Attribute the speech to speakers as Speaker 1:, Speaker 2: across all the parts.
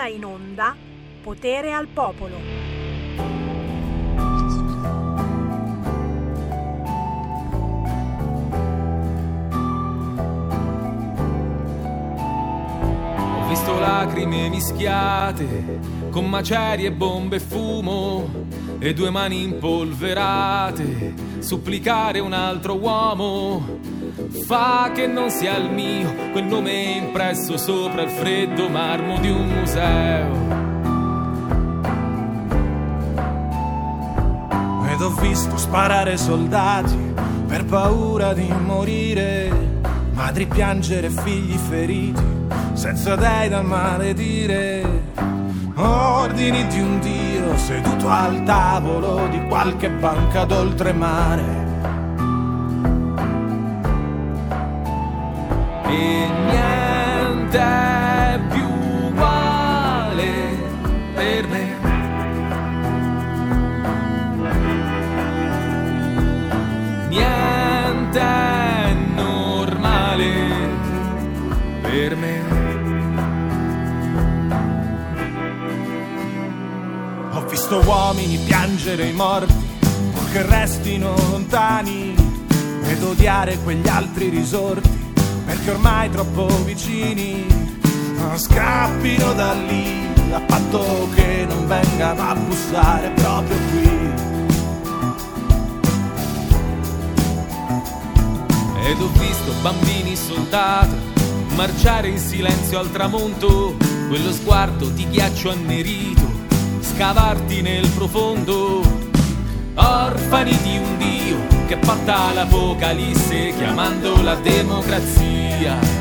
Speaker 1: ora in onda Potere al Popolo.
Speaker 2: Ho visto lacrime mischiate con macerie, bombe e fumo e due mani impolverate supplicare un altro uomo. Fa che non sia il mio quel nome impresso sopra il freddo marmo di un museo.
Speaker 3: Ed ho visto sparare soldati per paura di morire, madri piangere figli feriti, senza dei da maledire. Ordini di un dio seduto al tavolo di qualche banca d'oltremare.
Speaker 2: Niente è più uguale per me. Niente è normale per me.
Speaker 3: Ho visto uomini piangere i morti, che restino lontani, ed odiare quegli altri risorti, perché ormai troppo vicini. Scappino da lì, a patto che non vengano a bussare proprio qui.
Speaker 2: Ed ho visto bambini soldato marciare in silenzio al tramonto, quello sguardo di ghiaccio annerito, scavarti nel profondo. Orfani di un dio che porta l'apocalisse chiamando la democrazia.
Speaker 3: Niente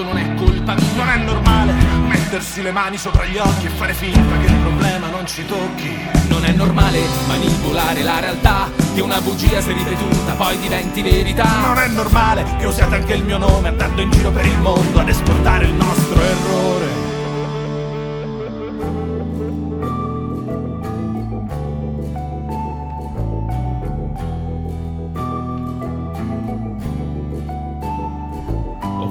Speaker 2: tanto non è colpa.
Speaker 3: Non è normale mettersi le mani sopra gli occhi e fare finta che il problema non ci tocchi.
Speaker 2: Non è normale manipolare la realtà, che una bugia se ripetuta poi diventi verità.
Speaker 3: Non è normale che usiate anche il mio nome andando in giro per il mondo ad esportare il nostro errore.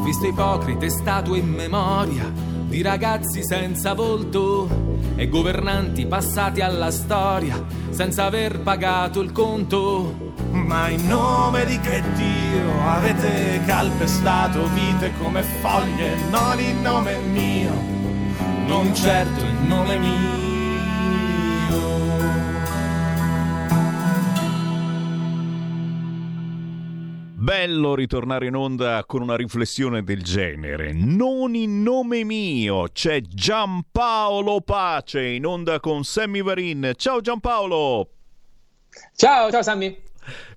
Speaker 2: Visto ipocrite statue in memoria di ragazzi senza volto e governanti passati alla storia senza aver pagato il conto.
Speaker 3: Ma in nome di che Dio avete calpestato vite come foglie, non in nome mio, non certo in nome mio.
Speaker 4: Bello ritornare in onda con una riflessione del genere. Non in nome mio, c'è Giampaolo Pace in onda con Sammy Varin. Ciao Giampaolo!
Speaker 5: Ciao, ciao Sammy.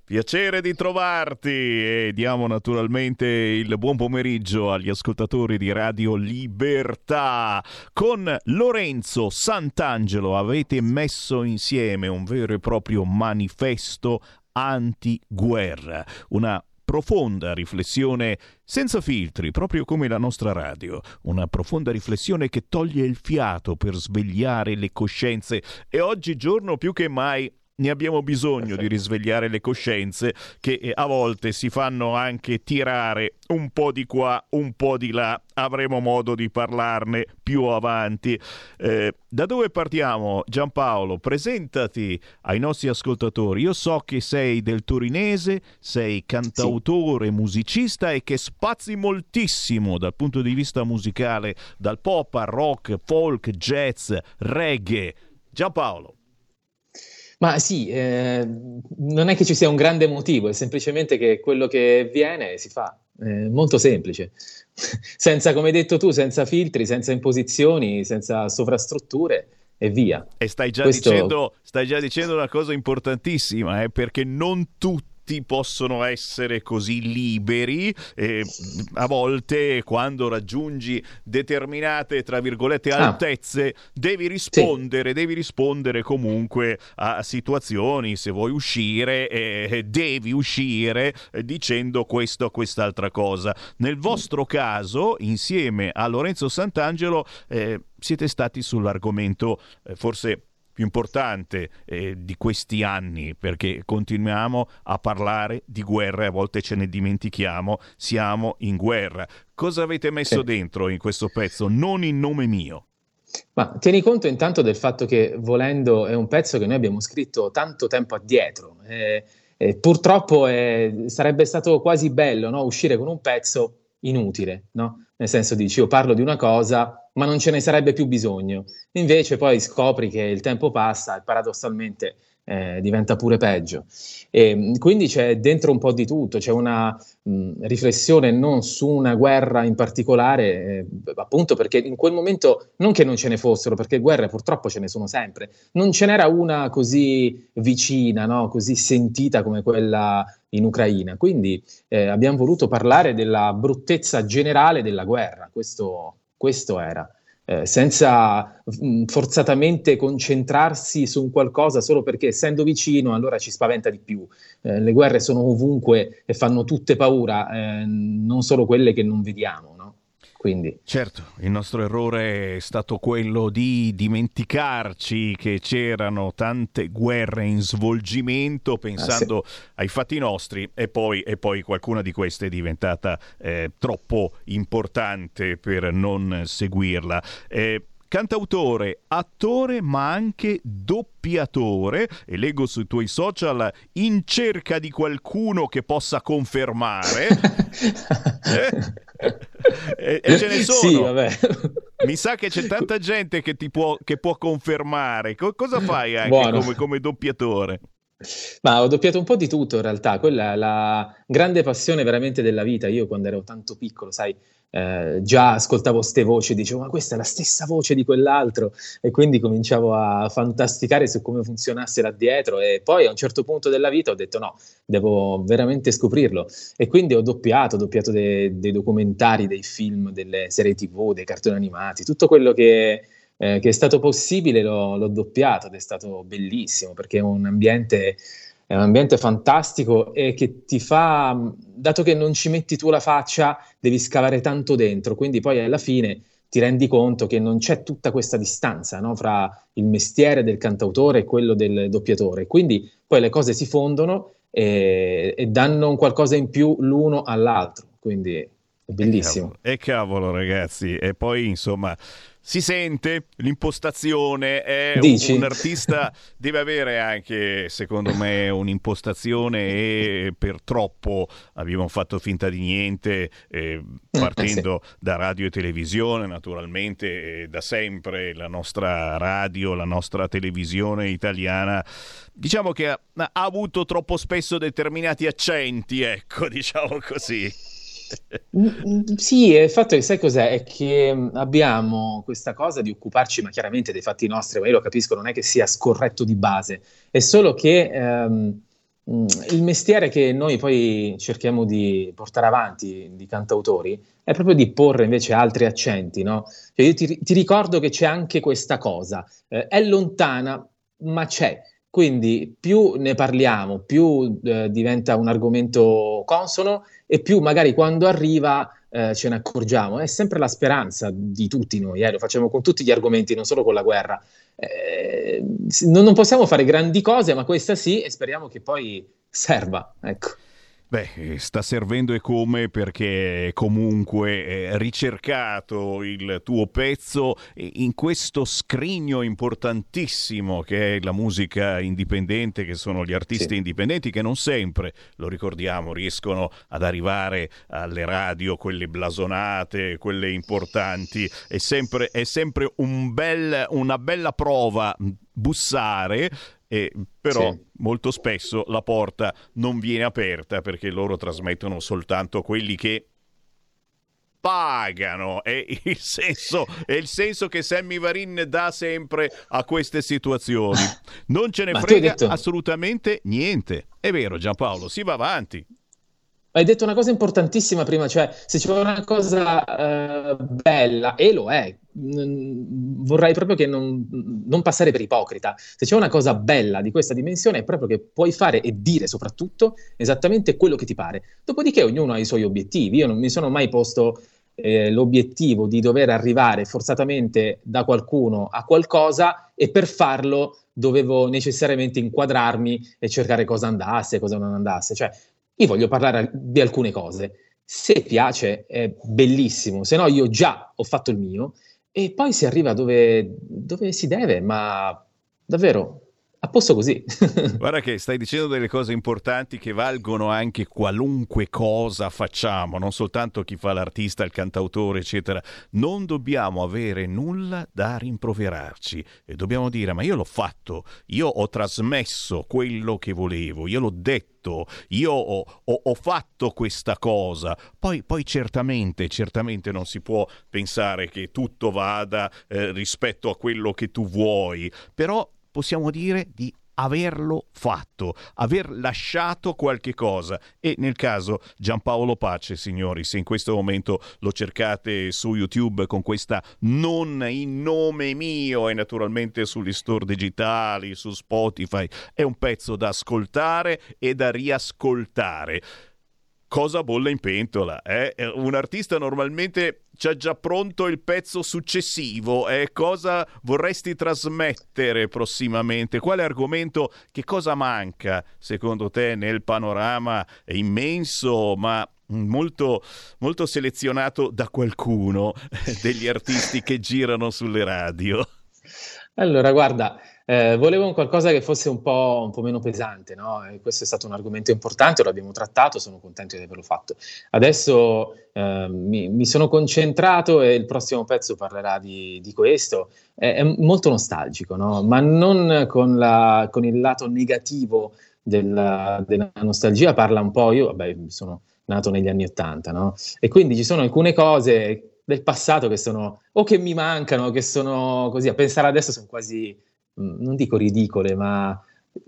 Speaker 4: Piacere di trovarti e diamo naturalmente il buon pomeriggio agli ascoltatori di Radio Libertà. Con Lorenzo Sant'Angelo avete messo insieme un vero e proprio manifesto antiguerra, una profonda riflessione senza filtri, proprio come la nostra radio, una profonda riflessione che toglie il fiato per svegliare le coscienze. E oggigiorno più che mai ne abbiamo bisogno di risvegliare le coscienze che eh, a volte si fanno anche tirare un po' di qua, un po' di là. Avremo modo di parlarne più avanti. Eh, da dove partiamo? Giampaolo, presentati ai nostri ascoltatori. Io so che sei del torinese, sei cantautore, musicista e che spazi moltissimo dal punto di vista musicale, dal pop al rock, folk, jazz, reggae. Giampaolo.
Speaker 5: Ma sì, eh, non è che ci sia un grande motivo, è semplicemente che quello che viene si fa. È molto semplice. senza, come hai detto tu, senza filtri, senza imposizioni, senza sovrastrutture e via.
Speaker 4: E stai già,
Speaker 5: Questo-
Speaker 4: dicendo, stai già dicendo una cosa importantissima, eh, perché non tutti tutti possono essere così liberi, eh, a volte quando raggiungi determinate, tra virgolette, ah. altezze, ah. devi rispondere, sì. devi rispondere comunque a situazioni, se vuoi uscire, eh, devi uscire eh, dicendo questo o quest'altra cosa. Nel vostro caso, insieme a Lorenzo Sant'Angelo, eh, siete stati sull'argomento eh, forse più importante eh, di questi anni, perché continuiamo a parlare di guerra e a volte ce ne dimentichiamo, siamo in guerra. Cosa avete messo sì. dentro in questo pezzo? Non in nome mio.
Speaker 5: Ma tieni conto intanto del fatto che Volendo è un pezzo che noi abbiamo scritto tanto tempo addietro. Eh, eh, purtroppo eh, sarebbe stato quasi bello no? uscire con un pezzo inutile, no? nel senso dici io parlo di una cosa ma non ce ne sarebbe più bisogno. Invece poi scopri che il tempo passa e paradossalmente eh, diventa pure peggio. E, quindi c'è dentro un po' di tutto, c'è una mh, riflessione non su una guerra in particolare, eh, appunto perché in quel momento non che non ce ne fossero, perché guerre purtroppo ce ne sono sempre, non ce n'era una così vicina, no? così sentita come quella in Ucraina. Quindi eh, abbiamo voluto parlare della bruttezza generale della guerra, questo, questo era eh, senza mh, mm, forzatamente concentrarsi su un qualcosa solo perché essendo vicino allora ci spaventa di più. Eh, le guerre sono ovunque e fanno tutte paura, eh, non solo quelle che non vediamo. Quindi.
Speaker 4: Certo, il nostro errore è stato quello di dimenticarci che c'erano tante guerre in svolgimento pensando ah, sì. ai fatti nostri e poi, e poi, qualcuna di queste è diventata eh, troppo importante per non seguirla. Eh, cantautore, attore ma anche doppiatore e leggo sui tuoi social in cerca di qualcuno che possa confermare. eh? e, e, ce ne sono. Sì, vabbè. Mi sa che c'è tanta gente che, ti può, che può confermare. Co- cosa fai anche come, come doppiatore?
Speaker 5: Ma ho doppiato un po' di tutto in realtà, quella è la grande passione veramente della vita. Io quando ero tanto piccolo, sai, eh, già ascoltavo queste voci e dicevo ma questa è la stessa voce di quell'altro. E quindi cominciavo a fantasticare su come funzionasse là dietro. E poi a un certo punto della vita ho detto no, devo veramente scoprirlo. E quindi ho doppiato, ho doppiato de- dei documentari, dei film, delle serie tv, dei cartoni animati, tutto quello che, eh, che è stato possibile l'ho, l'ho doppiato ed è stato bellissimo perché è un ambiente è un ambiente fantastico e che ti fa, dato che non ci metti tu la faccia, devi scavare tanto dentro, quindi poi alla fine ti rendi conto che non c'è tutta questa distanza no, fra il mestiere del cantautore e quello del doppiatore, quindi poi le cose si fondono e, e danno un qualcosa in più l'uno all'altro, quindi è bellissimo.
Speaker 4: E cavolo, e cavolo ragazzi, e poi insomma si sente l'impostazione, è un, un, artista deve avere anche, secondo me, un'impostazione e per troppo abbiamo fatto finta di niente, eh, partendo eh sì. da radio e televisione, naturalmente, eh, da sempre la nostra radio, la nostra televisione italiana, diciamo che ha, ha avuto troppo spesso determinati accenti, ecco, diciamo così.
Speaker 5: Mm, mm, sì, il fatto è che sai cos'è? È che mm, abbiamo questa cosa di occuparci, ma chiaramente dei fatti nostri, ma io lo capisco, non è che sia scorretto di base, è solo che ehm, il mestiere che noi poi cerchiamo di portare avanti di cantautori è proprio di porre invece altri accenti, no? Cioè io ti, ti, ricordo che c'è anche questa cosa, eh, è lontana, ma c'è. Quindi più ne parliamo, più eh, diventa un argomento consono e più magari quando arriva eh, ce ne accorgiamo. È sempre la speranza di tutti noi, eh, lo facciamo con tutti gli argomenti, non solo con la guerra. Eh, non, non, possiamo fare grandi cose, ma questa sì, e speriamo che poi serva. Ecco.
Speaker 4: Beh, sta servendo e come perché comunque è ricercato il tuo pezzo in questo scrigno importantissimo che è la musica indipendente, che sono gli artisti sì. indipendenti che non sempre, lo ricordiamo, riescono ad arrivare alle radio, quelle blasonate, quelle importanti. È sempre, è sempre un bel, una bella prova bussare e però sì. molto spesso la porta non viene aperta perché loro trasmettono soltanto quelli che pagano. È il senso, è il senso che Sammy Varin dà sempre a queste situazioni. Non ce ne frega detto... assolutamente niente. È vero Giampaolo, si va avanti.
Speaker 5: Hai detto una cosa importantissima prima, cioè se c'è una cosa uh, bella, e lo è, vorrei proprio che non, non, passare per ipocrita, se c'è una cosa bella di questa dimensione è proprio che puoi fare e dire soprattutto esattamente quello che ti pare. Dopodiché ognuno ha i suoi obiettivi, io non mi sono mai posto eh, l'obiettivo di dover arrivare forzatamente da qualcuno a qualcosa e per farlo dovevo necessariamente inquadrarmi e cercare cosa andasse cosa non andasse. Cioè, io voglio parlare di alcune cose. Se piace è bellissimo, se no io già ho fatto il mio e poi si arriva dove, dove si deve, ma davvero a posto così.
Speaker 4: Guarda che stai dicendo delle cose importanti che valgono anche qualunque cosa facciamo, non soltanto chi fa l'artista, il cantautore, eccetera. Non dobbiamo avere nulla da rimproverarci e dobbiamo dire ma io l'ho fatto, io ho trasmesso quello che volevo, io l'ho detto, io ho, ho, ho fatto questa cosa. Poi, poi, certamente, certamente non si può pensare che tutto vada eh, rispetto a quello che tu vuoi, però possiamo dire di averlo fatto, aver lasciato qualche cosa. E nel caso Giampaolo Pace, signori, se in questo momento lo cercate su YouTube con questa non in nome mio e naturalmente sugli store digitali, su Spotify, è un pezzo da ascoltare e da riascoltare cosa bolle in pentola. Eh? Un artista normalmente c'ha già pronto il pezzo successivo. Eh? Cosa vorresti trasmettere prossimamente? Quale argomento? Che cosa manca secondo te nel panorama immenso, ma molto, molto selezionato da qualcuno degli artisti che girano sulle radio?
Speaker 5: Allora, guarda, eh, volevo un qualcosa che fosse un po', un po meno pesante, no? E questo è stato un argomento importante, lo abbiamo trattato, sono contento di averlo fatto. Adesso eh, mi, mi, sono concentrato e il prossimo pezzo parlerà di, di questo. È, è, molto nostalgico, no? Ma non con, la, con il lato negativo della, della, nostalgia, parla un po', io vabbè, sono nato negli anni Ottanta, no? E quindi ci sono alcune cose del passato che sono, o che mi mancano, che sono così, a pensare adesso sono quasi non dico ridicole, ma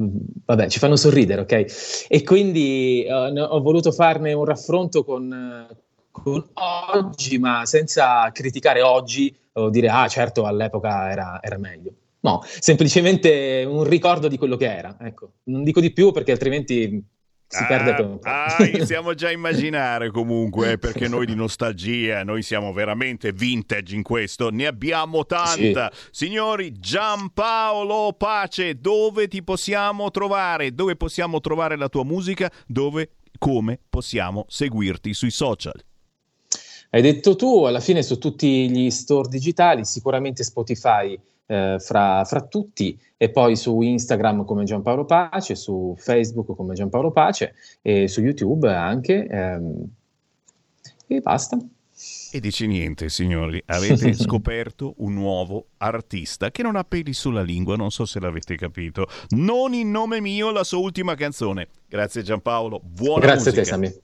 Speaker 5: mm, vabbè, ci fanno sorridere, ok? E quindi uh, ho voluto farne un raffronto con, con, oggi, ma senza criticare oggi o dire, ah, certo, all'epoca era, era meglio. No, semplicemente un ricordo di quello che era. Ecco, non dico di più perché altrimenti si ah, perde per un po'.
Speaker 4: Ah, iniziamo già a immaginare comunque, eh, perché noi di nostalgia, noi siamo veramente vintage in questo, ne abbiamo tanta. Sì. Signori, Giampaolo Pace, dove ti possiamo trovare? Dove possiamo trovare la tua musica? Dove, come possiamo seguirti sui social?
Speaker 5: Hai detto tu, alla fine su tutti gli store digitali, sicuramente Spotify eh, fra, fra, tutti e poi su Instagram come Giampaolo Pace, su Facebook come Giampaolo Pace e su YouTube anche ehm, e basta.
Speaker 4: E dici niente, signori, avete scoperto un nuovo artista che non ha peli sulla lingua, non so se l'avete capito. Non in nome mio, la sua ultima canzone. Grazie Giampaolo, buona
Speaker 5: Grazie
Speaker 4: musica.
Speaker 5: a te, Sammy.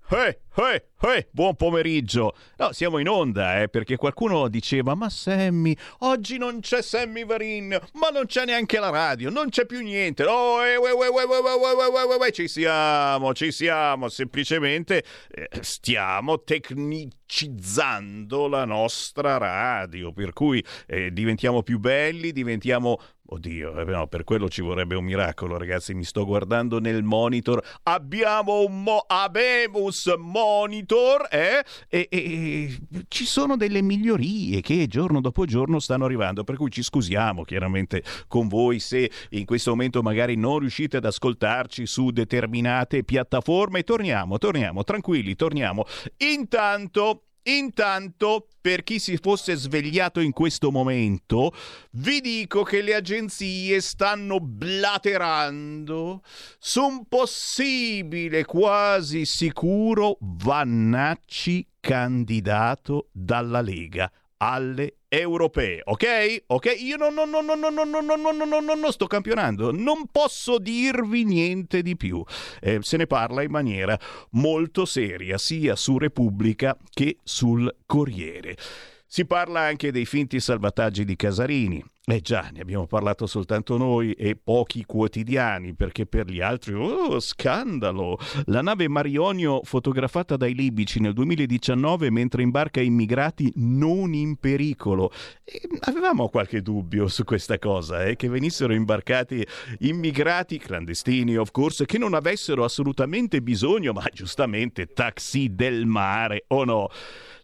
Speaker 4: hey, hey, hey, buon pomeriggio. No, siamo in onda, eh, perché qualcuno diceva, ma Sammy, oggi non c'è Sammy Varin, ma non c'è neanche la radio, non c'è più niente. Oh, eh, we, we, we, ci siamo, ci siamo, semplicemente eh, stiamo tecnicizzando la nostra radio, per cui eh, diventiamo più belli, diventiamo Oddio, eh, no, per quello ci vorrebbe un miracolo, ragazzi. Mi sto guardando nel monitor. Abbiamo un mo- Abemus monitor, eh? E, e, ci sono delle migliorie che giorno dopo giorno stanno arrivando. Per cui ci scusiamo chiaramente con voi se in questo momento magari non riuscite ad ascoltarci su determinate piattaforme. Torniamo, torniamo, tranquilli, torniamo. Intanto Intanto, per chi si fosse svegliato in questo momento, vi dico che le agenzie stanno blaterando. Su un possibile, quasi sicuro Vannacci candidato dalla Lega alle europee, ok? Ok? Io non, non, non, non, non, non, non, non, non, non, non sto campionando, non posso dirvi niente di più. Eh, se ne parla in maniera molto seria, sia su Repubblica che sul Corriere. Si parla anche dei finti salvataggi di Casarini. Eh già, ne abbiamo parlato soltanto noi e pochi quotidiani, perché per gli altri, oh, scandalo! La nave Marionio fotografata dai libici nel 2019 mentre imbarca immigrati non in pericolo. E avevamo qualche dubbio su questa cosa, eh, che venissero imbarcati immigrati clandestini, of course, che non avessero assolutamente bisogno, ma giustamente taxi del mare, o no?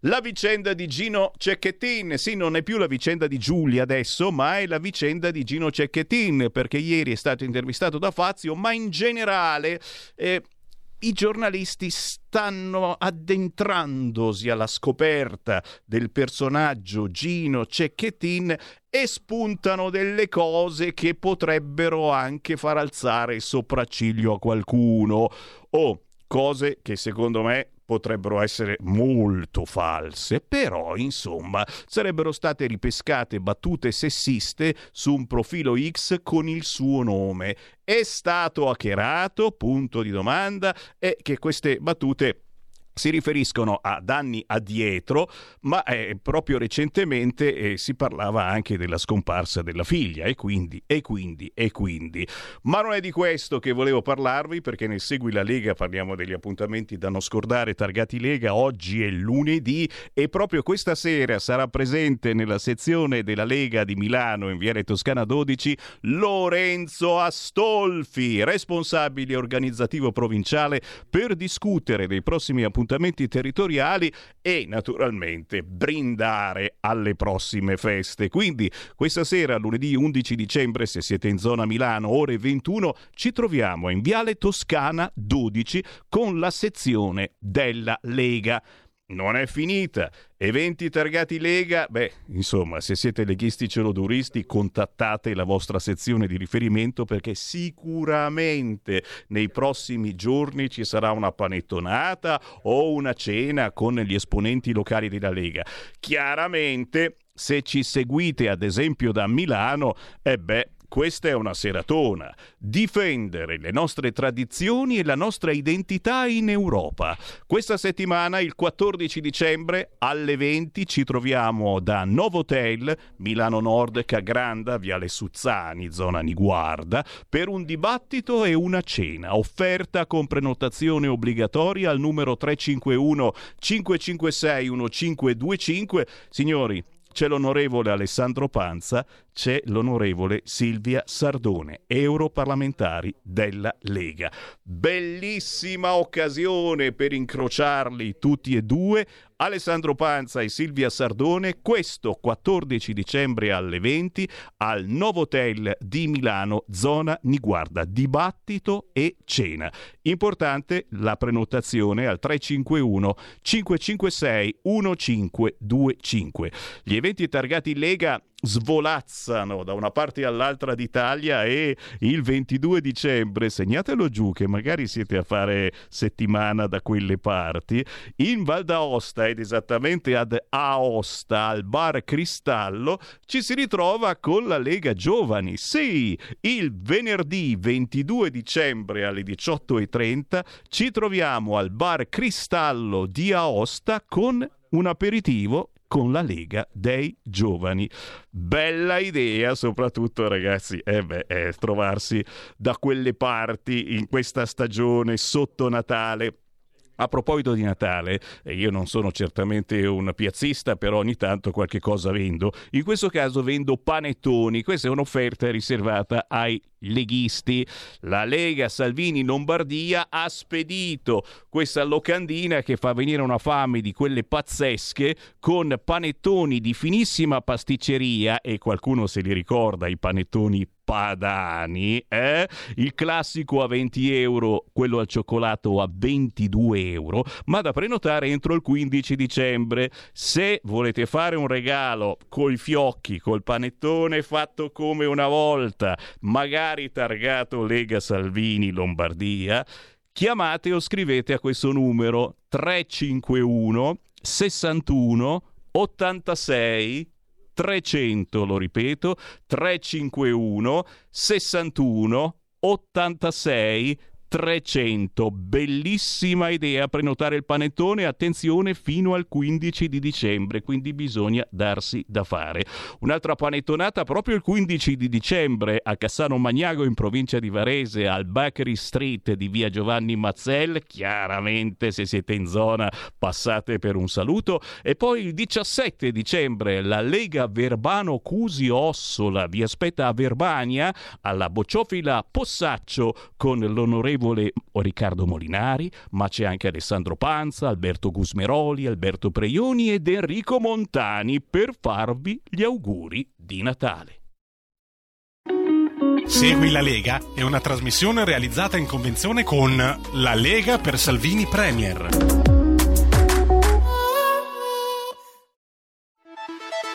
Speaker 4: La vicenda di Gino Cecchettin, sì, non è più la vicenda di Giulia adesso, ma è la vicenda di Gino Cecchettin, perché ieri è stato intervistato da Fazio, ma in generale... Eh, i giornalisti stanno addentrandosi alla scoperta del personaggio Gino Cecchettin e spuntano delle cose che potrebbero anche far alzare il sopracciglio a qualcuno. O cose che secondo me potrebbero essere molto false, però insomma sarebbero state ripescate battute sessiste su un profilo X con il suo nome. È stato hackerato? Punto di domanda. E che queste battute si riferiscono ad anni addietro, ma eh, proprio recentemente eh, si parlava anche della scomparsa della figlia e quindi, e quindi, e quindi. Ma non è di questo che volevo parlarvi perché nel Segui la Lega parliamo degli appuntamenti da non scordare targati Lega, oggi è lunedì e proprio questa sera sarà presente nella sezione della Lega di Milano in Viale Toscana 12 Lorenzo Astolfi, responsabile organizzativo provinciale per discutere dei prossimi appuntamenti appuntamenti territoriali e naturalmente brindare alle prossime feste. Quindi questa sera, lunedì 11 dicembre, se siete in zona Milano, ore 21, ci troviamo in Viale Toscana 12 con la sezione della Lega non è finita. Eventi targati Lega, beh, insomma, se siete leghisti celoduristi, contattate la vostra sezione di riferimento perché sicuramente nei prossimi giorni ci sarà una panettonata o una cena con gli esponenti locali della Lega. Chiaramente, se ci seguite ad esempio da Milano, e beh, questa è una seratona. Difendere le nostre tradizioni e la nostra identità in Europa. Questa settimana, il 14 dicembre, alle 20, ci troviamo da Novotel, Milano Nord, Cagranda, Viale Suzzani, zona Niguarda, per un dibattito e una cena, offerta con prenotazione obbligatoria al numero 351 556 1525. Signori, c'è l'onorevole Alessandro Panza, c'è l'onorevole Silvia Sardone, europarlamentari della Lega. Bellissima occasione per incrociarli tutti e due, Alessandro Panza e Silvia Sardone, questo 14 dicembre alle 20 al Novotel di Milano, zona Niguarda, dibattito e cena. Importante la prenotazione al 351 556 1525. Gli eventi targati Lega svolazzano da una parte all'altra d'Italia e il 22 dicembre, segnatelo giù che magari siete a fare settimana da quelle parti, in Val d'Aosta ed esattamente ad Aosta, al bar Cristallo, ci si ritrova con la Lega Giovani. Sì, il venerdì 22 dicembre alle 18.30 ci troviamo al bar Cristallo di Aosta con un aperitivo con la Lega dei Giovani. Bella idea, soprattutto ragazzi, eh beh, eh, trovarsi da quelle parti in questa stagione sotto Natale. A proposito di Natale, io non sono certamente un piazzista, però ogni tanto qualche cosa vendo. In questo caso vendo panettoni. Questa è un'offerta riservata ai leghisti. La Lega Salvini Lombardia ha spedito questa locandina che fa venire una fame di quelle pazzesche con panettoni di finissima pasticceria e qualcuno se li ricorda i panettoni padani, eh? il classico a 20 euro, quello al cioccolato a 22 euro, ma da prenotare entro il 15 dicembre. Se volete fare un regalo coi fiocchi, col panettone fatto come una volta, magari targato Lega Salvini Lombardia, chiamate o scrivete a questo numero 351 61 86 300, lo ripeto, 351 61 86 300. Bellissima idea prenotare il panettone, attenzione, fino al 15 di dicembre, quindi bisogna darsi da fare. Un'altra panettonata proprio il 15 di dicembre a Cassano Magnago in provincia di Varese, al Bakery Street di via Giovanni Mazzell. Chiaramente se siete in zona passate per un saluto. E poi il 17 dicembre la Lega Verbano Cusi Ossola vi aspetta a Verbania alla Bocciofila Possaccio con l'onorevole l'onorevole Riccardo Molinari, ma c'è anche Alessandro Panza, Alberto Gusmeroli, Alberto Preioni ed Enrico Montani per farvi gli auguri di Natale.
Speaker 6: Segui la Lega è una trasmissione realizzata in convenzione con La Lega per Salvini Premier.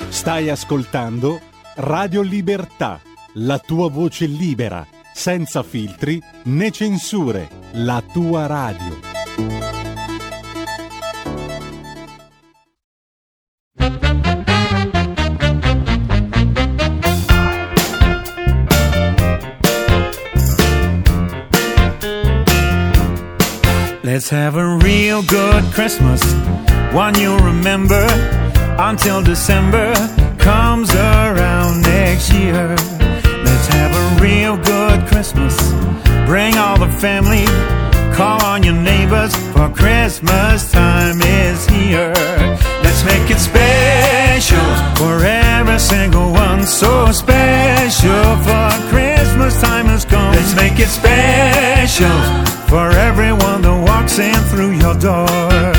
Speaker 7: Stai ascoltando Radio Libertà, la tua voce libera senza filtri né censure, la tua radio.
Speaker 8: Let's have a real good Christmas, one you'll remember until December comes around next year. Christmas. Bring all the family, call on your neighbors, for Christmas time is here. Let's make it special for every single one. So special for Christmas time has come. Let's make it special for everyone that walks in through your door.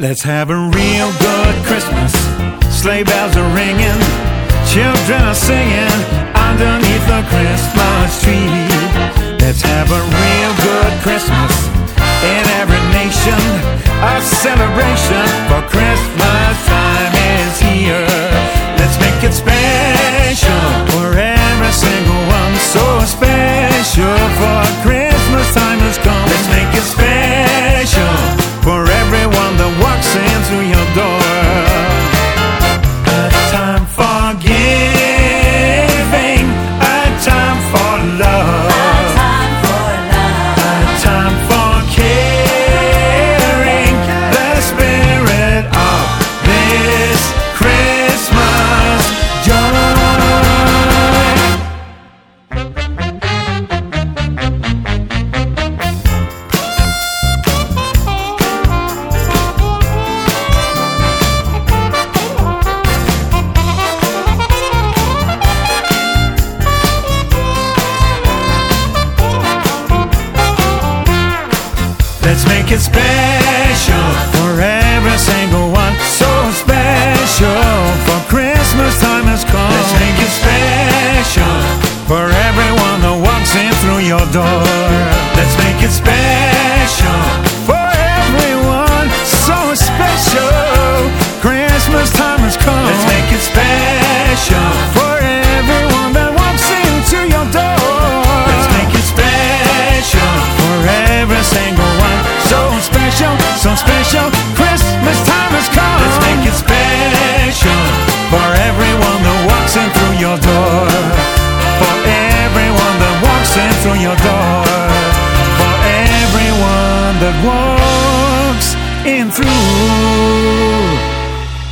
Speaker 8: Let's have a real good Christmas. Sleigh bells are ringing. Children are singing Christmas tree. Let's have a real good Christmas in every nation. A celebration for Christmas time is here.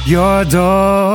Speaker 8: Your door.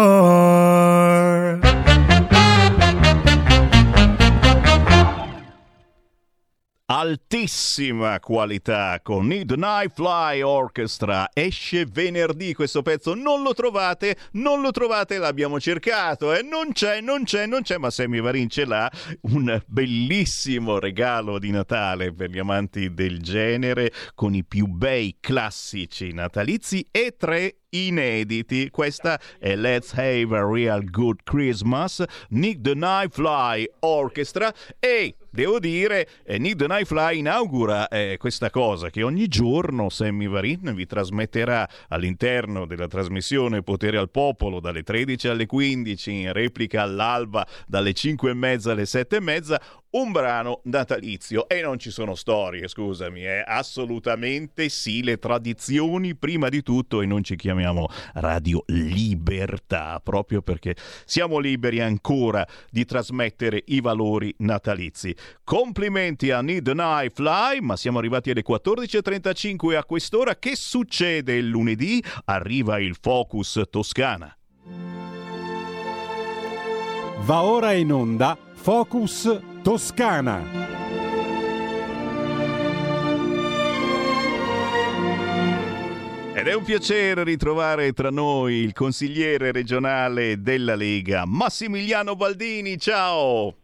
Speaker 4: Altissima qualità con Need Night Fly Orchestra esce venerdì questo pezzo non lo trovate non lo trovate l'abbiamo cercato e eh? non c'è non c'è non c'è ma Sammy Varin ce l'ha un bellissimo regalo di Natale per gli amanti del genere con i più bei classici natalizi e tre inediti. Questa è Let's Have a Real Good Christmas, Nick the Night Fly Orchestra e devo dire, eh, Nick the Night Fly inaugura eh, questa cosa che ogni giorno Sammy Varin vi trasmetterà all'interno della trasmissione Potere al Popolo dalle 13 alle 15, in replica all'alba dalle 5 e mezza alle 7 e mezza un brano natalizio e non ci sono storie, scusami, eh. assolutamente sì, le tradizioni prima di tutto e non ci chiamiamo Radio Libertà, proprio perché siamo liberi ancora di trasmettere i valori natalizi. Complimenti a Need Night Fly, ma siamo arrivati alle 14.35 a quest'ora. Che succede il lunedì? Arriva il Focus Toscana.
Speaker 7: Va ora in onda Focus Toscana.
Speaker 4: Ed è un piacere ritrovare tra noi il consigliere regionale della Lega, Massimiliano Baldini. Ciao!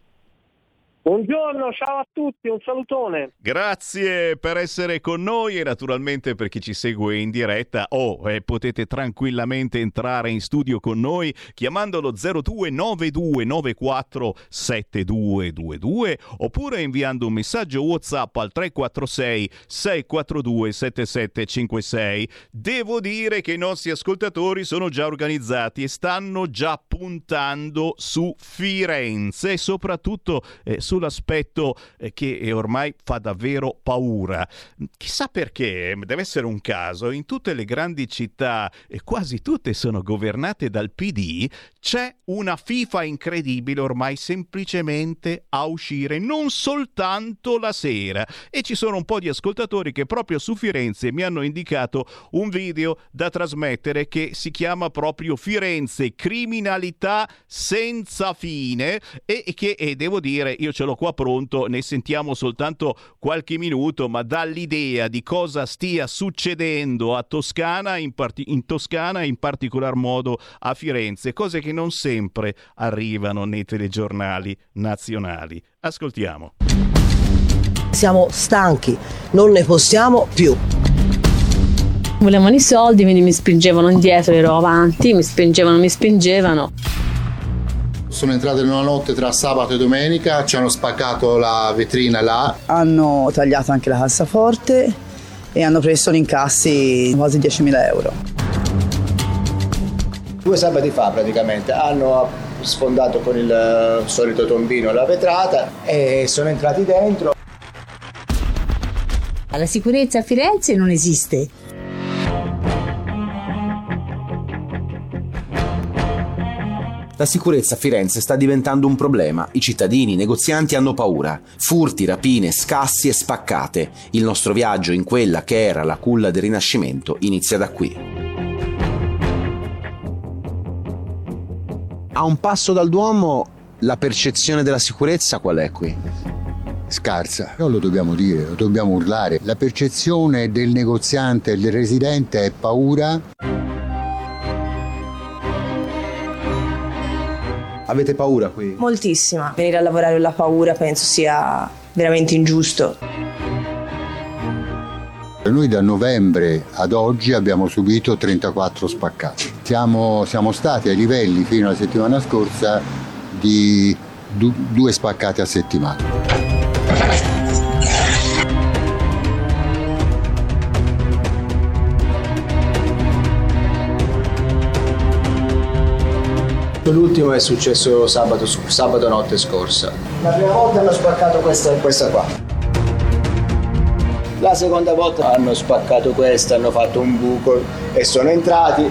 Speaker 9: Buongiorno, ciao a tutti, un salutone.
Speaker 4: Grazie per essere con noi e naturalmente per chi ci segue in diretta o oh, eh, potete tranquillamente entrare in studio con noi chiamandolo 0292947222 oppure inviando un messaggio WhatsApp al 346 642 7756. Devo dire che i nostri ascoltatori sono già organizzati e stanno già puntando su Firenze e soprattutto eh, sull'aspetto eh, che ormai fa davvero paura. Chissà perché, deve essere un caso, in tutte le grandi città, e quasi tutte sono governate dal PD, c'è una FIFA incredibile ormai semplicemente a uscire, non soltanto la sera. E ci sono un po' di ascoltatori che proprio su Firenze mi hanno indicato un video da trasmettere che si chiama proprio Firenze, criminalità senza fine e, che e devo dire, io ce l'ho qua pronto, ne sentiamo soltanto qualche minuto, ma dà l'idea di cosa stia succedendo a Toscana, in, part- in Toscana in particolar modo a Firenze, cose che non sempre arrivano nei telegiornali nazionali. Ascoltiamo.
Speaker 10: Siamo stanchi, non ne possiamo più.
Speaker 11: Volevano i soldi, quindi mi spingevano indietro, ero avanti, mi spingevano, mi spingevano
Speaker 12: sono entrate in una notte tra sabato e domenica, ci hanno spaccato la vetrina là.
Speaker 13: Hanno tagliato anche la cassaforte e hanno preso l'incassi quasi 10.000 euro.
Speaker 12: Due sabati fa praticamente hanno sfondato con il solito tombino la vetrata e sono entrati dentro.
Speaker 14: La sicurezza a Firenze non esiste.
Speaker 15: La sicurezza a Firenze sta diventando un problema. I cittadini, i negozianti hanno paura. Furti, rapine, scassi e spaccate. Il nostro viaggio in quella che era la culla del Rinascimento inizia da qui. A un passo dal Duomo, la percezione della sicurezza qual è qui?
Speaker 12: scarsa, non lo dobbiamo dire, lo dobbiamo urlare. La percezione del negoziante e del residente è paura.
Speaker 15: Avete paura qui?
Speaker 16: Moltissima. Venire a lavorare con la paura penso sia veramente ingiusto.
Speaker 12: Noi da novembre ad oggi abbiamo subito 34 spaccati. Siamo, siamo stati ai livelli fino alla settimana scorsa di du- due spaccati a settimana.
Speaker 17: L'ultimo è successo sabato, sabato notte scorsa.
Speaker 18: La prima volta hanno spaccato questa,
Speaker 17: questa qua. La seconda volta hanno spaccato questa, hanno fatto un buco e sono entrati.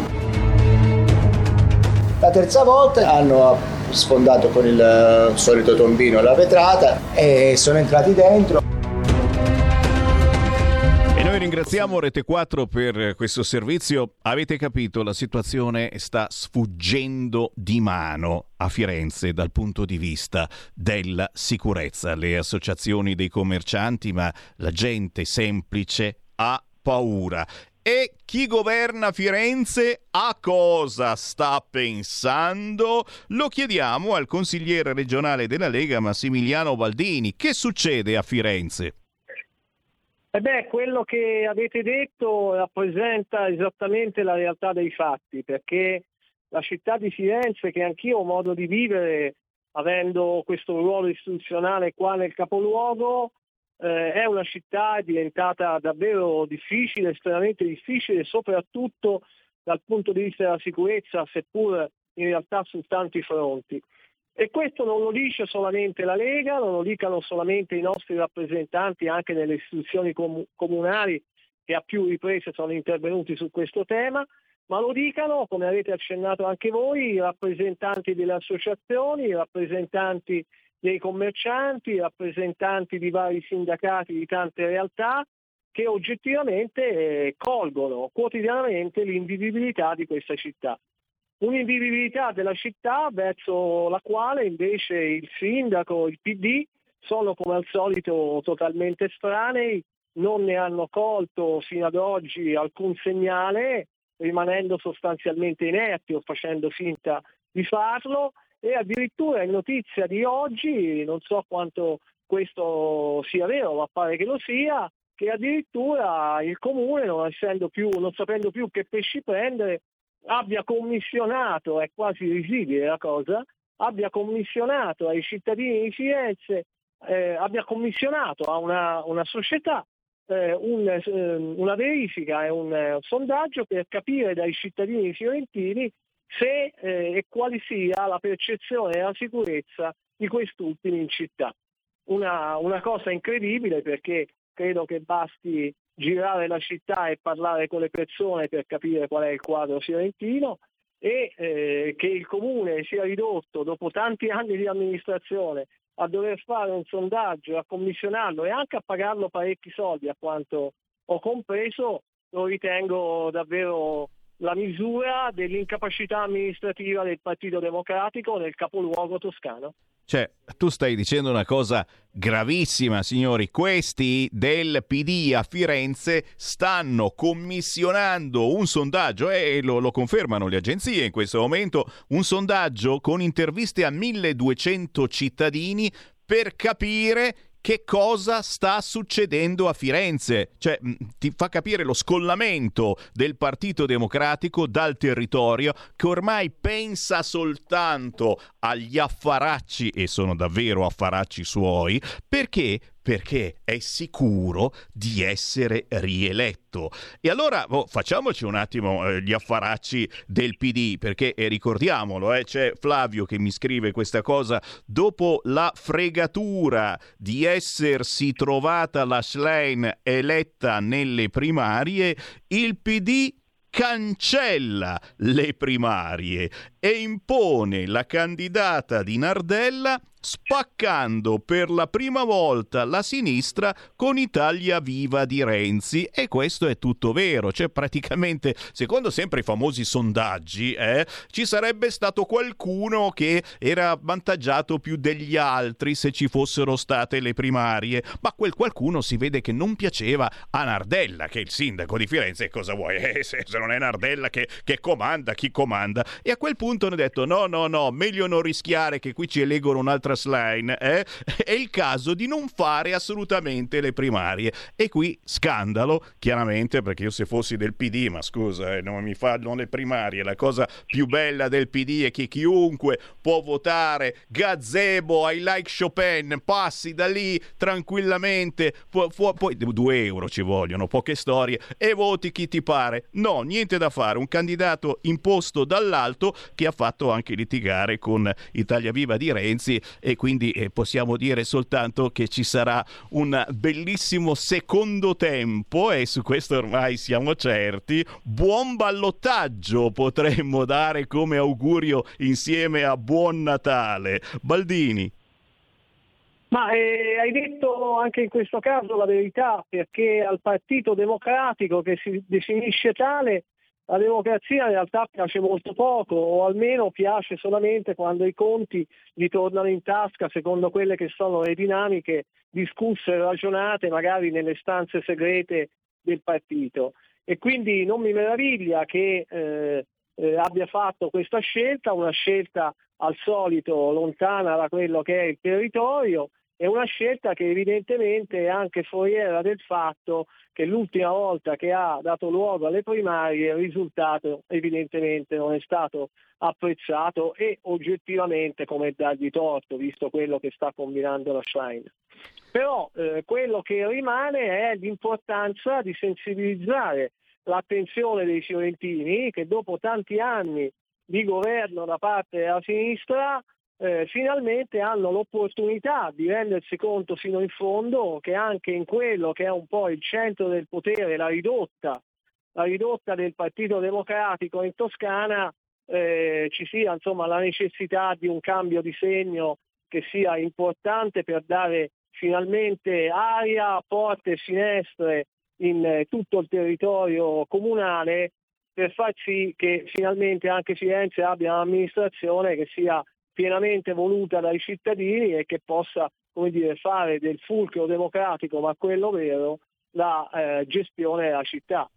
Speaker 17: La terza volta hanno sfondato con il solito tombino la vetrata e sono entrati dentro
Speaker 4: ringraziamo Rete 4 per questo servizio. Avete capito, la situazione sta sfuggendo di mano a Firenze dal punto di vista della sicurezza. Le associazioni dei commercianti, ma la gente semplice ha paura. E chi governa Firenze a cosa sta pensando? Lo chiediamo al consigliere regionale della Lega Massimiliano Baldini. Che succede a Firenze?
Speaker 9: Eh beh, quello che avete detto rappresenta esattamente la realtà dei fatti, perché la città di Firenze, che anch'io ho modo di vivere avendo questo ruolo istituzionale qua nel capoluogo, eh, è una città diventata davvero difficile, estremamente difficile, soprattutto dal punto di vista della sicurezza, seppur in realtà su tanti fronti. E questo non lo dice solamente la Lega, non lo dicano solamente i nostri rappresentanti anche nelle istituzioni com- comunali che a più riprese sono intervenuti su questo tema, ma lo dicano, come avete accennato anche voi, i rappresentanti delle associazioni, i rappresentanti dei commercianti, i rappresentanti di vari sindacati di tante realtà che oggettivamente eh, colgono quotidianamente l'invivibilità di questa città. Un'invivibilità della città verso la quale invece il sindaco, il PD, sono come al solito totalmente estranei, non ne hanno colto fino ad oggi alcun segnale, rimanendo sostanzialmente inerti o facendo finta di farlo. E addirittura in notizia di oggi, non so quanto questo sia vero, ma pare che lo sia, che addirittura il comune, non, più, non sapendo più che pesci prendere, abbia commissionato, è quasi risibile la cosa, abbia commissionato ai cittadini di Firenze, eh, abbia commissionato a una, una società eh, un, eh, una verifica e un, un, sondaggio per capire dai cittadini fiorentini se eh, e quale sia la percezione e la sicurezza di quest'ultimi in città. Una, una cosa incredibile perché credo che basti girare la città e parlare con le persone per capire qual è il quadro fiorentino e eh, che il comune sia ridotto dopo tanti anni di amministrazione a dover fare un sondaggio, a commissionarlo e anche a pagarlo parecchi soldi a quanto ho compreso, lo ritengo davvero la misura dell'incapacità amministrativa del Partito Democratico nel capoluogo toscano.
Speaker 4: Cioè, tu stai dicendo una cosa gravissima, signori. Questi del PD a Firenze stanno commissionando un sondaggio, e lo, lo, confermano le agenzie in questo momento, un sondaggio con interviste a 1200 cittadini per capire che cosa sta succedendo a Firenze. Cioè, ti fa capire lo scollamento del Partito Democratico dal territorio che ormai pensa soltanto agli affaracci, e sono davvero affaracci suoi, perché perché è sicuro di essere rieletto. E allora oh, facciamoci un attimo eh, gli affaracci del PD, perché eh, ricordiamolo, eh, c'è Flavio che mi scrive questa cosa, dopo la fregatura di essersi trovata la Schlein eletta nelle primarie, il PD cancella le primarie e impone la candidata di Nardella spaccando per la prima volta la sinistra con Italia Viva di Renzi e questo è tutto vero, cioè praticamente secondo sempre i famosi sondaggi eh, ci sarebbe stato qualcuno che era avvantaggiato più degli altri se ci fossero state le primarie, ma quel qualcuno si vede che non piaceva a Nardella che è il sindaco di Firenze e cosa vuoi? Eh, se, se, non è Nardella che, che comanda, chi comanda? E a quel punto hanno detto no no no, meglio non rischiare che qui ci eleggono un'altra Slime, eh? è il caso di non fare assolutamente le primarie. E qui scandalo, chiaramente, perché io se fossi del PD, ma scusa, eh, non mi fanno le primarie, la cosa più bella del PD è che chiunque può votare gazebo, I like Chopin, passi da lì tranquillamente, pu- pu- poi due euro ci vogliono, poche storie, e voti chi ti pare. No, niente da fare, un candidato imposto dall'alto che ha fatto anche litigare con Italia Viva di Renzi e quindi eh, possiamo dire soltanto che ci sarà un bellissimo secondo tempo e su questo ormai siamo certi. Buon ballottaggio potremmo dare come augurio insieme a Buon Natale. Baldini.
Speaker 9: Ma eh, hai detto anche in questo caso la verità perché al Partito Democratico che si definisce tale la democrazia in realtà piace molto poco o almeno piace solamente quando i conti gli tornano in tasca secondo quelle che sono le dinamiche discusse e ragionate magari nelle stanze segrete del partito. E quindi non mi meraviglia che eh, eh, abbia fatto questa scelta, una scelta al solito lontana da quello che è il territorio, è una scelta che evidentemente è anche foriera del fatto che l'ultima volta che ha dato luogo alle primarie il risultato evidentemente non è stato apprezzato e oggettivamente come dargli torto visto quello che sta combinando la Schlein. Però eh, quello che rimane è l'importanza di sensibilizzare l'attenzione dei fiorentini che dopo tanti anni di governo da parte della sinistra eh, finalmente hanno l'opportunità di rendersi conto fino in fondo che anche in quello che è un po' il centro del potere, la ridotta, la ridotta del Partito Democratico in Toscana, eh, ci sia insomma, la necessità di un cambio di segno che sia importante per dare finalmente aria, porte e finestre in eh, tutto il territorio comunale per far sì che finalmente anche Firenze abbia un'amministrazione che sia pienamente voluta dai cittadini e che possa dire, fare del fulcro democratico, ma quello vero, la eh, gestione della città.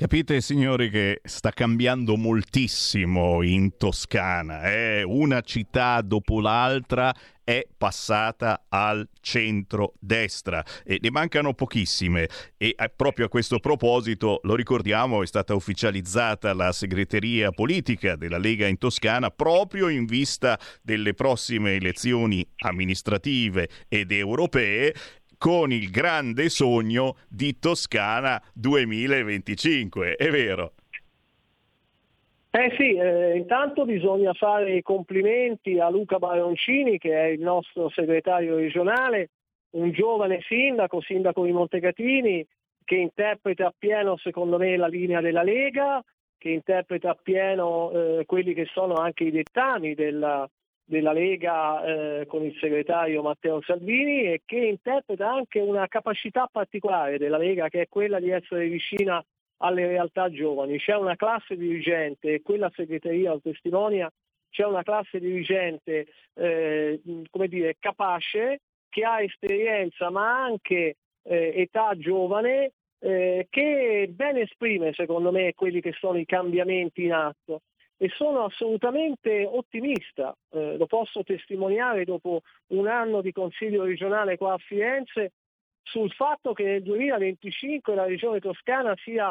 Speaker 4: Capite signori che sta cambiando moltissimo in Toscana, eh? una città dopo l'altra è passata al centro-destra e ne mancano pochissime e eh, proprio a questo proposito, lo ricordiamo, è stata ufficializzata la segreteria politica della Lega in Toscana proprio in vista delle prossime elezioni amministrative ed europee con il grande sogno di Toscana 2025, è vero?
Speaker 9: Eh sì, eh, intanto bisogna fare i complimenti a Luca Baroncini che è il nostro segretario regionale, un giovane sindaco, sindaco di Montecatini, che interpreta appieno secondo me la linea della Lega, che interpreta appieno eh, quelli che sono anche i dettami della, della Lega eh, con il segretario Matteo Salvini e che interpreta anche una capacità particolare della Lega che è quella di essere vicina alle realtà giovani. C'è una classe dirigente, e quella segreteria lo testimonia, c'è una classe dirigente eh, come dire, capace, che ha esperienza ma anche eh, età giovane, eh, che ben esprime secondo me quelli che sono i cambiamenti in atto e sono assolutamente ottimista, eh, lo posso testimoniare dopo un anno di consiglio regionale qua a Firenze, sul fatto che nel 2025 la regione toscana sia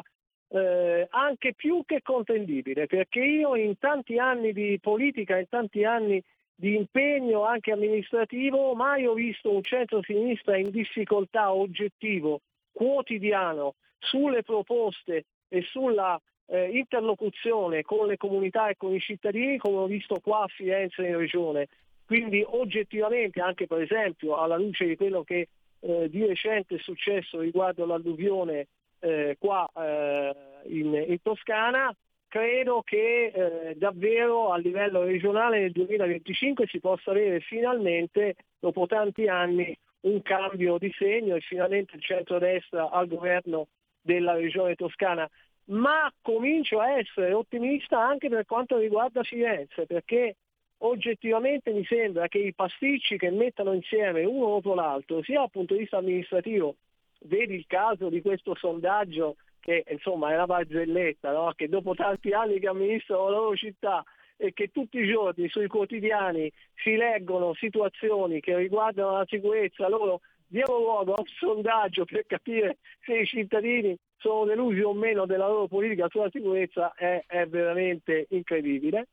Speaker 9: eh, anche più che contendibile, perché io in tanti anni di politica, in tanti anni di impegno anche amministrativo, mai ho visto un centro-sinistra in difficoltà oggettivo, quotidiano, sulle proposte e sulla eh, interlocuzione con le comunità e con i cittadini come ho visto qua a Firenze in regione. Quindi oggettivamente, anche per esempio alla luce di quello che eh, di recente è successo riguardo l'alluvione eh, qua eh, in, in, Toscana, credo che eh, davvero a livello regionale nel 2025 si possa avere finalmente, dopo tanti anni, un cambio di segno e finalmente il centro-destra al governo della regione toscana ma comincio a essere ottimista anche per quanto riguarda Firenze, perché oggettivamente mi sembra che i pasticci che mettono insieme uno dopo l'altro, sia dal punto di vista amministrativo, vedi il caso di questo sondaggio che insomma è una barzelletta, no? che dopo tanti anni che amministrano la loro città e che tutti i giorni sui quotidiani si leggono situazioni che riguardano la sicurezza, loro diamo luogo a un sondaggio per capire se i cittadini sono delusi o meno della loro politica sulla sicurezza è, è veramente incredibile.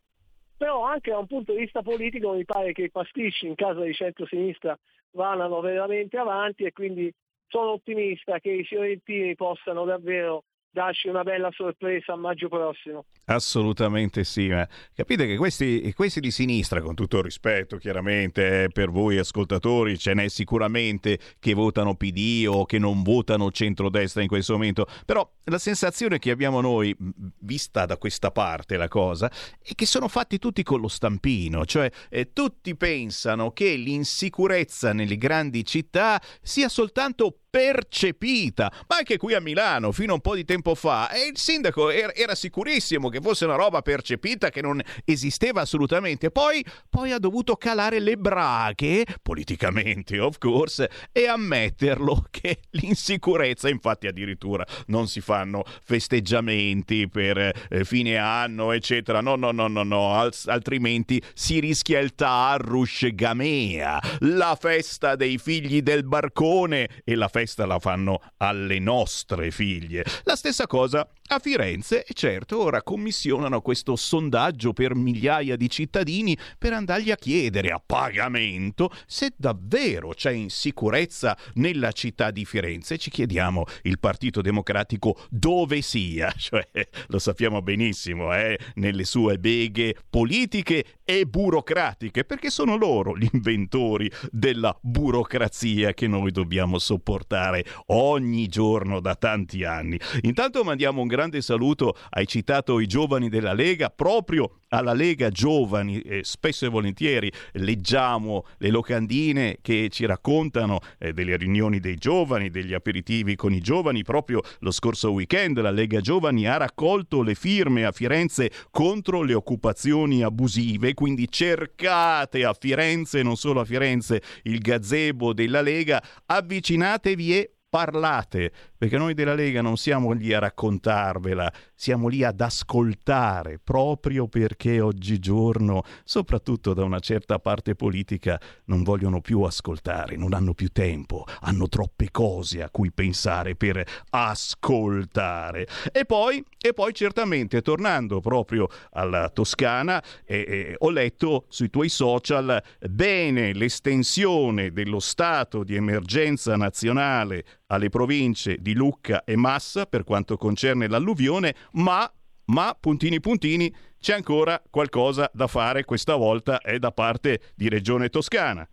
Speaker 9: Però anche da un punto di vista politico mi pare che i pasticci in casa di centro-sinistra vanno veramente avanti e quindi sono ottimista che i fiorentini possano davvero darci una bella sorpresa a maggio prossimo.
Speaker 4: Assolutamente sì, ma capite che questi, questi di sinistra, con tutto il rispetto chiaramente eh, per voi ascoltatori, ce n'è sicuramente che votano PD o che non votano centrodestra in questo momento, però la sensazione che abbiamo noi, vista da questa parte la cosa, è che sono fatti tutti con lo stampino, cioè eh, tutti pensano che l'insicurezza nelle grandi città sia soltanto percepita, ma anche qui a Milano fino a un po' di tempo fa e il sindaco era, era sicurissimo che fosse una roba percepita che non esisteva assolutamente, poi, poi ha dovuto calare le brache, politicamente of course, e ammetterlo che l'insicurezza, infatti addirittura non si fanno festeggiamenti per eh, fine anno, eccetera, no, no, no, no, no, Al- altrimenti si rischia il Taarrush Gamea, la festa dei figli del barcone e la festa festa la fanno alle nostre figlie. La stessa cosa a Firenze e certo ora commissionano questo sondaggio per migliaia di cittadini per andargli a chiedere a pagamento se davvero c'è insicurezza nella città di Firenze. Ci chiediamo il Partito Democratico dove sia, cioè lo sappiamo benissimo, eh, nelle sue beghe politiche e burocratiche, perché sono loro gli inventori della burocrazia che noi dobbiamo sopportare ogni giorno da tanti anni. Intanto mandiamo un grande saluto, hai citato i giovani della Lega, proprio alla Lega Giovani, eh, spesso e volentieri leggiamo le locandine che ci raccontano eh, delle riunioni dei giovani, degli aperitivi con i giovani. Proprio lo scorso weekend la Lega Giovani ha raccolto le firme a Firenze contro le occupazioni abusive, quindi cercate a Firenze, non solo a Firenze, il gazebo della Lega, avvicinatevi e parlate, perché noi della Lega non siamo lì a raccontarvela, siamo lì ad ascoltare, proprio perché oggigiorno, soprattutto da una certa parte politica, non vogliono più ascoltare, non hanno più tempo, hanno troppe cose a cui pensare per ascoltare. E poi, e poi certamente, tornando proprio alla Toscana, eh, eh, ho letto sui tuoi social bene l'estensione dello stato di emergenza nazionale alle province di Lucca e Massa per quanto concerne l'alluvione, ma, ma puntini puntini, c'è ancora qualcosa da fare questa volta è da parte di Regione Toscana.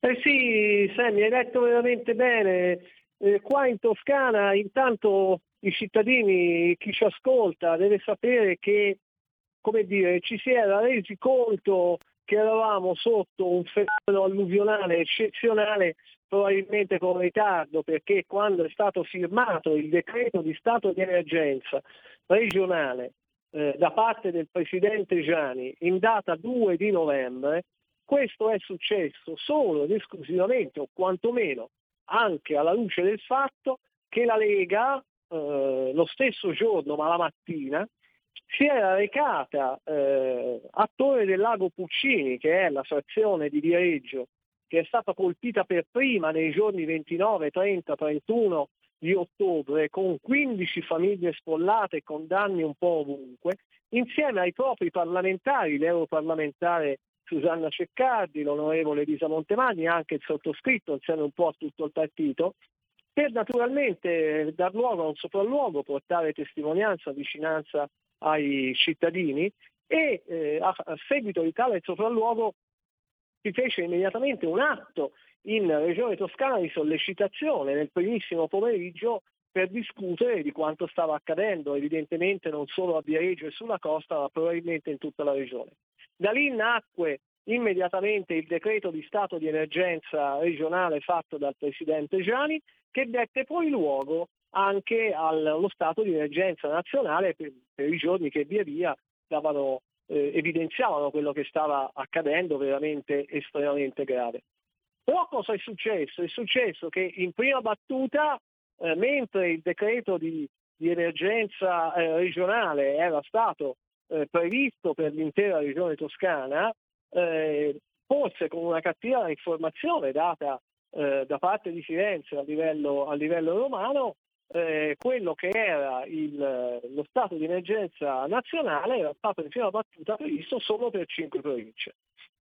Speaker 9: Eh sì, Sammy, hai detto veramente bene. Eh, qua in Toscana intanto i cittadini, chi ci ascolta, deve sapere che, come dire, ci si era resi conto che eravamo sotto un fenomeno alluvionale eccezionale probabilmente con ritardo perché quando è stato firmato il decreto di stato di emergenza regionale eh, da parte del Presidente Gianni in data 2 di novembre, questo è successo solo ed esclusivamente o quantomeno anche alla luce del fatto che la Lega eh, lo stesso giorno ma la mattina si era recata eh, a Torre del Lago Puccini, che è la frazione di Viareggio, che è stata colpita per prima nei giorni 29, 30, 31 di ottobre, con 15 famiglie sfollate e con danni un po' ovunque, insieme ai propri parlamentari, l'europarlamentare Susanna Ceccardi, l'onorevole Elisa Montemagni, anche il sottoscritto, insieme un po' a tutto il partito, per naturalmente dar luogo a un sopralluogo, portare testimonianza, vicinanza ai cittadini e eh, a, a, seguito di tale sopralluogo si fece immediatamente un atto in Regione Toscana di sollecitazione nel primissimo pomeriggio per discutere di quanto stava accadendo, evidentemente non solo a Viareggio e sulla costa, ma probabilmente in tutta la regione. Da lì nacque immediatamente il decreto di stato di emergenza regionale fatto dal Presidente Gianni, che dette poi luogo anche allo stato di emergenza nazionale per, per i giorni che via via davano, eh, evidenziavano quello che stava accadendo veramente estremamente grave. Però cosa è successo? È successo che in prima battuta, eh, mentre il decreto di, di emergenza eh, regionale era stato eh, previsto per l'intera regione toscana, eh, forse con una cattiva informazione data eh, da parte di Firenze a livello, a livello romano, eh, quello che era il, lo stato di emergenza nazionale era stato in prima battuta previsto solo per cinque province.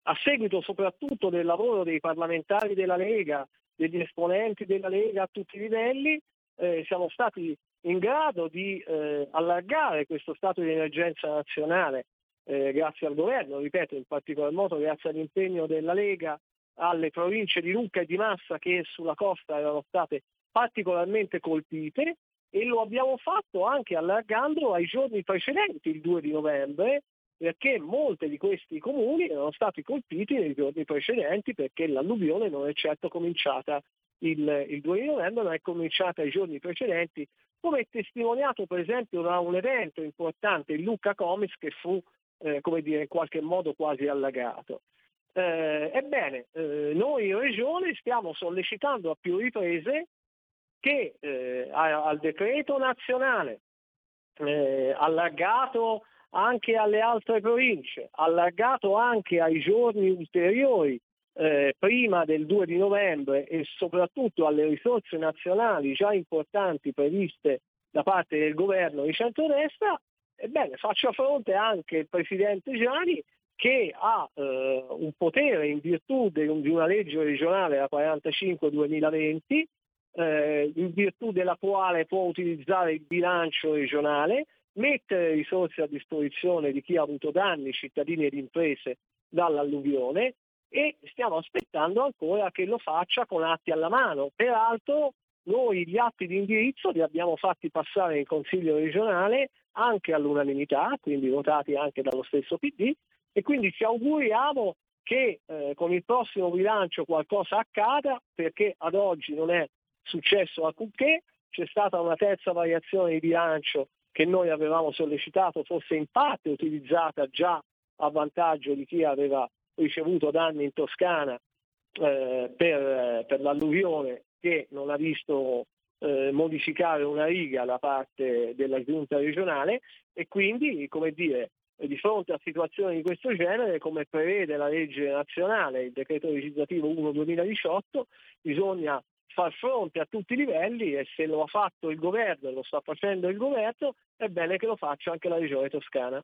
Speaker 9: A seguito soprattutto del lavoro dei parlamentari della Lega, degli esponenti della Lega a tutti i livelli, eh, siamo stati in grado di eh, allargare questo stato di emergenza nazionale eh, grazie al governo, ripeto, in particolar modo grazie all'impegno della Lega alle province di Lucca e di Massa che sulla costa erano state particolarmente colpite e lo abbiamo fatto anche allargandolo ai giorni precedenti, il 2 di novembre, perché molti di questi comuni erano stati colpiti nei giorni precedenti perché l'alluvione non è certo cominciata il, il 2 di novembre, ma è cominciata ai giorni precedenti, come testimoniato per esempio da un evento importante, il Luca Comics, che fu eh, come dire, in qualche modo quasi allagato. Eh, ebbene, eh, noi in Regione stiamo sollecitando a più riprese che eh, al decreto nazionale eh, allargato anche alle altre province, allargato anche ai giorni ulteriori eh, prima del 2 di novembre e soprattutto alle risorse nazionali già importanti previste da parte del governo di centrodestra, ebbene faccia fronte anche il Presidente Gianni che ha eh, un potere in virtù di una legge regionale, la 45-2020, eh, in virtù della quale può utilizzare il bilancio regionale, mettere risorse a disposizione di chi ha avuto danni, cittadini ed imprese, dall'alluvione e stiamo aspettando ancora che lo faccia con atti alla mano. Peraltro noi gli atti di indirizzo li abbiamo fatti passare in Consiglio regionale anche all'unanimità, quindi votati anche dallo stesso PD, e quindi ci auguriamo che eh, con il prossimo bilancio qualcosa accada, perché ad oggi non è successo alcunché, c'è stata una terza variazione di bilancio che noi avevamo sollecitato, fosse in parte utilizzata già a vantaggio di chi aveva ricevuto danni in Toscana eh, per, per, l'alluvione che non ha visto eh, modificare una riga da parte della giunta regionale. E quindi, come dire, di fronte a situazioni di questo genere, come prevede la legge nazionale, il decreto legislativo 1-2018, bisogna far fronte a tutti i livelli e se lo ha fatto il governo e lo sta facendo il governo, è bene che lo faccia anche la regione toscana.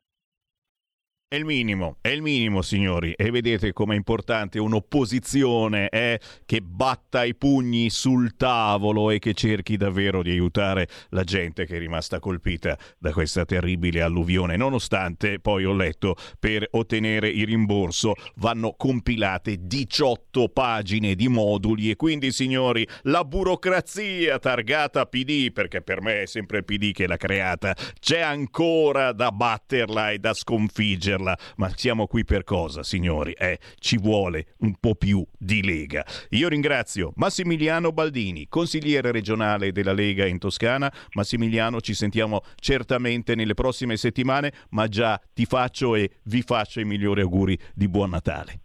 Speaker 4: È il minimo, è il minimo signori. E vedete com'è importante un'opposizione eh, che batta i pugni sul tavolo e che cerchi davvero di aiutare la gente che è rimasta colpita da questa terribile alluvione, nonostante poi ho letto per ottenere il rimborso vanno compilate 18 pagine di moduli e quindi signori la burocrazia targata PD, perché per me è sempre il PD che l'ha creata, c'è ancora da batterla e da sconfiggere vederla, ma siamo qui per cosa, signori? Eh, ci vuole un po' più di Lega. Io ringrazio Massimiliano Baldini, consigliere regionale della Lega in Toscana. Massimiliano, ci sentiamo certamente nelle prossime settimane, ma già ti faccio e vi faccio i migliori auguri di buon Natale.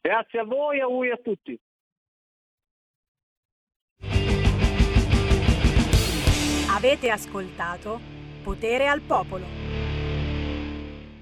Speaker 9: Grazie a voi e auguri a tutti.
Speaker 1: Avete ascoltato Potere al Popolo.